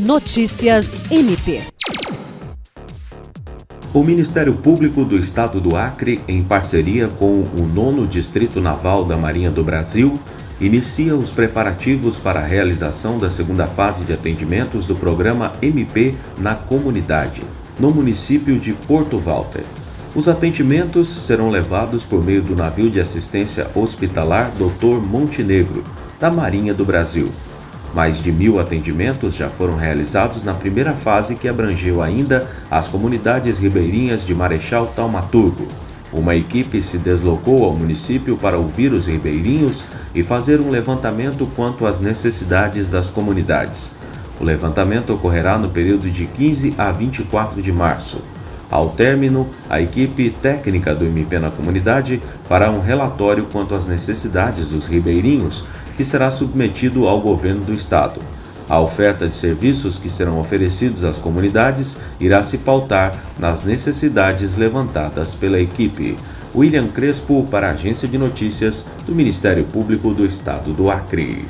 Notícias MP. O Ministério Público do Estado do Acre, em parceria com o Nono Distrito Naval da Marinha do Brasil, inicia os preparativos para a realização da segunda fase de atendimentos do programa MP na comunidade, no município de Porto Walter. Os atendimentos serão levados por meio do navio de assistência hospitalar Dr. Montenegro, da Marinha do Brasil. Mais de mil atendimentos já foram realizados na primeira fase, que abrangeu ainda as comunidades ribeirinhas de Marechal Taumaturgo. Uma equipe se deslocou ao município para ouvir os ribeirinhos e fazer um levantamento quanto às necessidades das comunidades. O levantamento ocorrerá no período de 15 a 24 de março. Ao término, a equipe técnica do MP na comunidade fará um relatório quanto às necessidades dos ribeirinhos, que será submetido ao governo do estado. A oferta de serviços que serão oferecidos às comunidades irá se pautar nas necessidades levantadas pela equipe. William Crespo para a Agência de Notícias do Ministério Público do Estado do Acre.